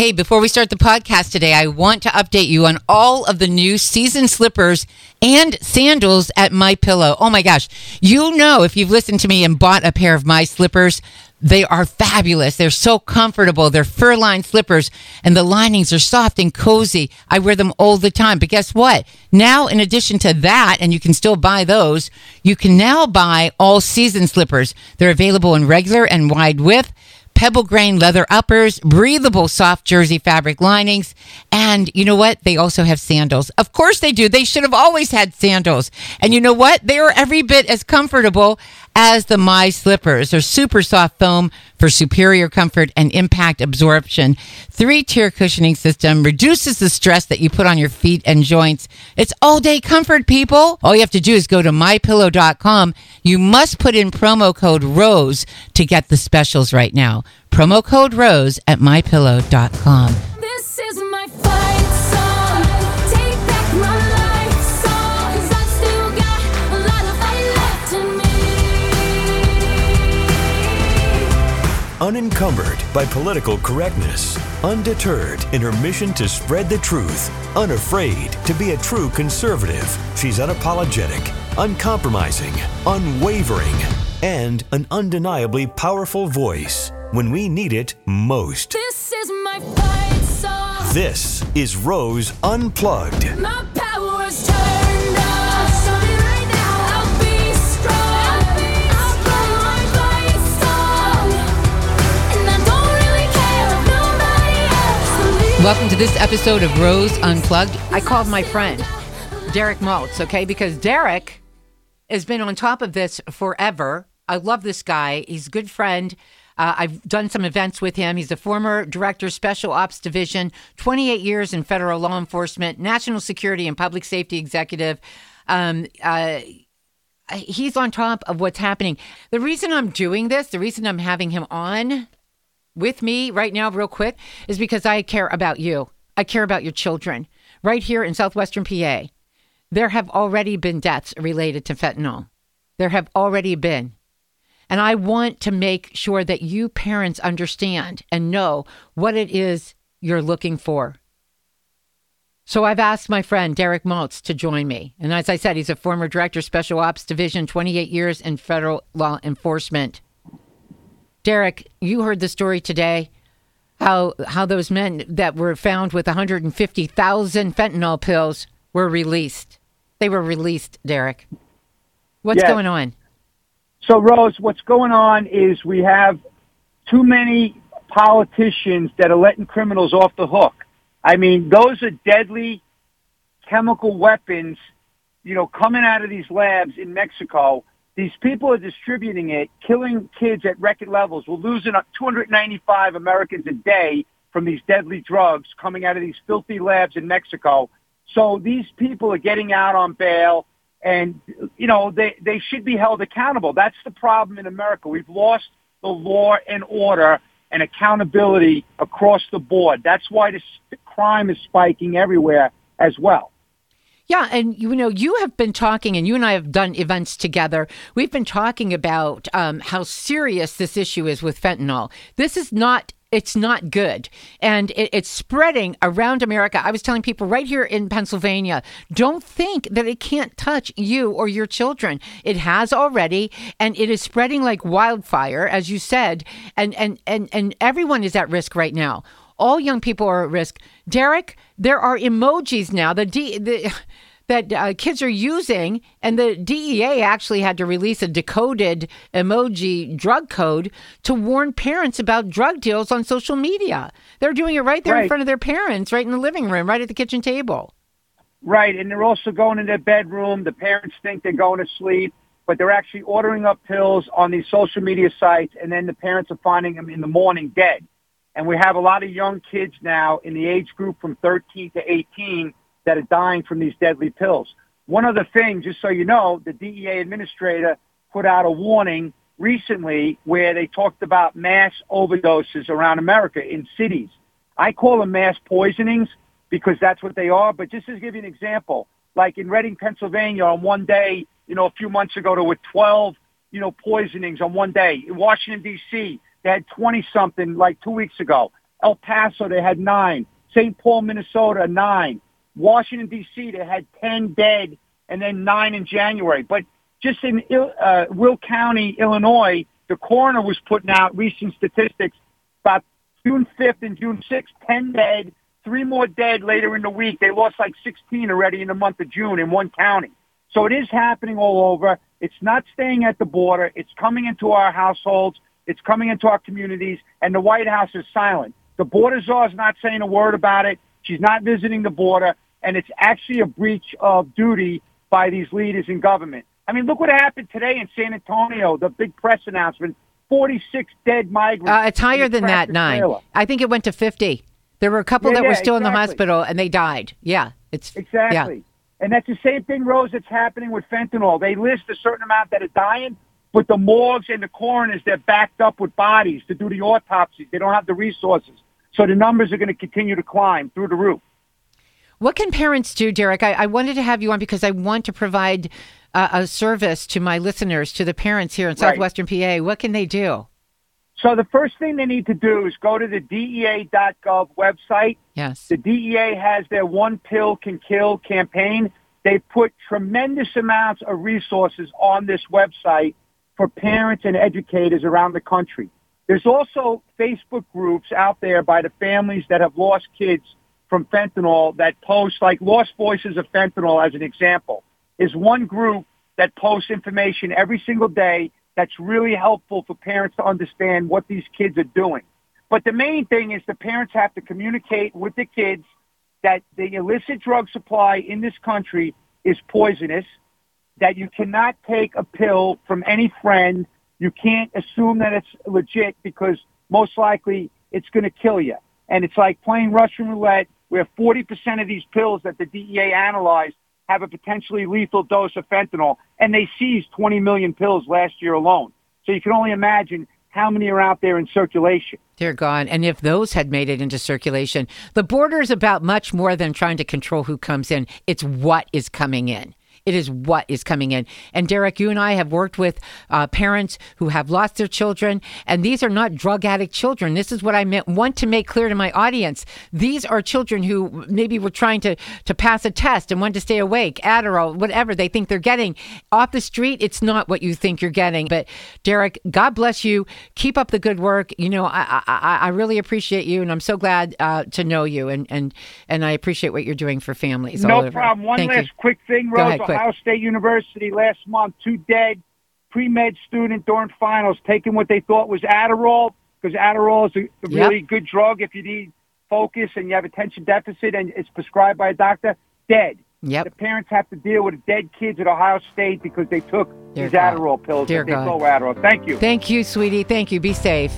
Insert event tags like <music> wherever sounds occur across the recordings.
Hey, before we start the podcast today, I want to update you on all of the new season slippers and sandals at My Pillow. Oh my gosh. You know if you've listened to me and bought a pair of my slippers, they are fabulous. They're so comfortable. They're fur lined slippers and the linings are soft and cozy. I wear them all the time. But guess what? Now, in addition to that, and you can still buy those, you can now buy all season slippers. They're available in regular and wide width pebble grain leather uppers, breathable soft jersey fabric linings, and you know what? They also have sandals. Of course they do. They should have always had sandals. And you know what? They are every bit as comfortable as the My slippers. They're super soft foam for superior comfort and impact absorption. Three tier cushioning system reduces the stress that you put on your feet and joints. It's all day comfort, people. All you have to do is go to mypillow.com. You must put in promo code ROSE to get the specials right now. Promo code ROSE at mypillow.com. Unencumbered by political correctness, undeterred in her mission to spread the truth, unafraid to be a true conservative, she's unapologetic, uncompromising, unwavering, and an undeniably powerful voice when we need it most. This is my fight song. This is Rose Unplugged. My Welcome to this episode of Rose Unplugged. I called my friend Derek Maltz, okay, because Derek has been on top of this forever. I love this guy. He's a good friend. Uh, I've done some events with him. He's a former director, Special Ops Division, 28 years in federal law enforcement, national security and public safety executive. Um, uh, he's on top of what's happening. The reason I'm doing this, the reason I'm having him on with me right now, real quick, is because I care about you. I care about your children. Right here in southwestern PA, there have already been deaths related to fentanyl. There have already been. And I want to make sure that you parents understand and know what it is you're looking for. So I've asked my friend Derek Maltz to join me. And as I said, he's a former director, Special Ops Division, 28 years in federal law enforcement. Derek, you heard the story today how how those men that were found with 150,000 fentanyl pills were released. They were released, Derek. What's Yes. going on? So, Rose, what's going on is we have too many politicians that are letting criminals off the hook. I mean, those are deadly chemical weapons, you know, coming out of these labs in Mexico. These people are distributing it, killing kids at record levels. We're losing up 295 Americans a day from these deadly drugs coming out of these filthy labs in Mexico. So these people are getting out on bail and you know they they should be held accountable. That's the problem in America. We've lost the law and order and accountability across the board. That's why the crime is spiking everywhere as well. Yeah, and you know, you have been talking, and you and I have done events together. We've been talking about um, how serious this issue is with fentanyl. This is not. It's not good. And it, it's spreading around America. I was telling people right here in Pennsylvania don't think that it can't touch you or your children. It has already, and it is spreading like wildfire, as you said. And, and, and, and everyone is at risk right now all young people are at risk. Derek, there are emojis now. The, D, the <laughs> that uh, kids are using, and the DEA actually had to release a decoded emoji drug code to warn parents about drug deals on social media. They're doing it right there in front of their parents, right in the living room, right at the kitchen table. Right, and they're also going in their bedroom. The parents think they're going to sleep, but they're actually ordering up pills on these social media sites, and then the parents are finding them in the morning dead. And we have a lot of young kids now in the age group from 13 to 18 that are dying from these deadly pills. One other thing, just so you know, the DEA administrator put out a warning recently where they talked about mass overdoses around America in cities. I call them mass poisonings because that's what they are. But just to give you an example, like in Reading, Pennsylvania, on one day, you know, a few months ago, there were 12, you know, poisonings on one day. In Washington, D.C., they had 20 something like two weeks ago. El Paso, they had nine. St. Paul, Minnesota, nine. Washington, D.C., they had 10 dead and then nine in January. But just in uh, Will County, Illinois, the coroner was putting out recent statistics about June 5th and June 6th, 10 dead, three more dead later in the week. They lost like 16 already in the month of June in one county. So it is happening all over. It's not staying at the border. It's coming into our households. It's coming into our communities. And the White House is silent. The border czar is not saying a word about it. She's not visiting the border. And it's actually a breach of duty by these leaders in government. I mean, look what happened today in San Antonio, the big press announcement. 46 dead migrants. Uh, it's higher than that, nine. trailer. I think it went to 50. There were a couple Yeah, that were yeah, still in the hospital and they died. Yeah, it's Exactly. Yeah. And that's the same thing, Rose, that's happening with fentanyl. They list a certain amount that are dying, but the morgues and the coroners, they're backed up with bodies to do the autopsies. They don't have the resources. So the numbers are going to continue to climb through the roof. What can parents do, Derek? I, I wanted to have you on because I want to provide uh, a service to my listeners, to the parents here in Right. Southwestern PA. What can they do? So the first thing they need to do is go to the DEA.gov website. Yes. The DEA has their One Pill Can Kill campaign. They put tremendous amounts of resources on this website for parents and educators around the country. There's also Facebook groups out there by the families that have lost kids from fentanyl that post like Lost Voices of Fentanyl as an example is one group that posts information every single day that's really helpful for parents to understand what these kids are doing. But the main thing is the parents have to communicate with the kids that the illicit drug supply in this country is poisonous, that you cannot take a pill from any friend. You can't assume that it's legit because most likely it's going to kill you. And it's like playing Russian roulette where 40% of these pills that the DEA analyzed have a potentially lethal dose of fentanyl, and they seized 20 million pills last year alone. So you can only imagine how many are out there in circulation. They're gone. And if those had made it into circulation, the border is about much more than trying to control who comes in. It's what is coming in. It is what is coming in. And Derek, you and I have worked with uh, parents who have lost their children, and these are not drug addict children. This is what I meant, want to make clear to my audience. These are children who maybe were trying to, to pass a test and want to stay awake, Adderall, whatever they think they're getting. Off the street, it's not what you think you're getting. But Derek, God bless you. Keep up the good work. You know, I, I, I really appreciate you, and I'm so glad uh, to know you, and, and, and I appreciate what you're doing for families. all No over. problem. One Thank you. last quick thing, Rose. ahead, quick. Ohio State University last month, two dead pre-med student during finals taking what they thought was Adderall because Adderall is a, a Yep. really good drug if you need focus and you have attention deficit and it's prescribed by a doctor. Dead. Yep. The parents have to deal with dead kids at Ohio State because they took Dear these God. Adderall pills. Dear they God. Adderall. Thank you. Thank you, sweetie. Thank you. Be safe.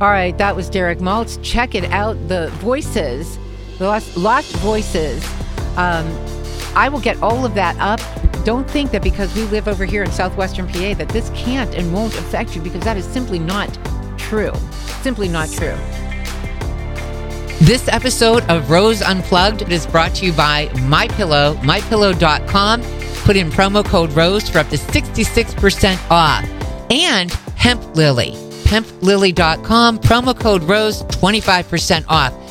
All right, that was Derek Maltz. Check it out. The voices, the lost, lost voices. Um, I will get all of that up. Don't think that because we live over here in southwestern PA that this can't and won't affect you because that is simply not true. Simply not true. This episode of Rose Unplugged is brought to you by My MyPillow, mypillow.com. Put in promo code ROSE for up to 66% off. And Hemp Lily, hemplily.com, promo code ROSE, 25% off.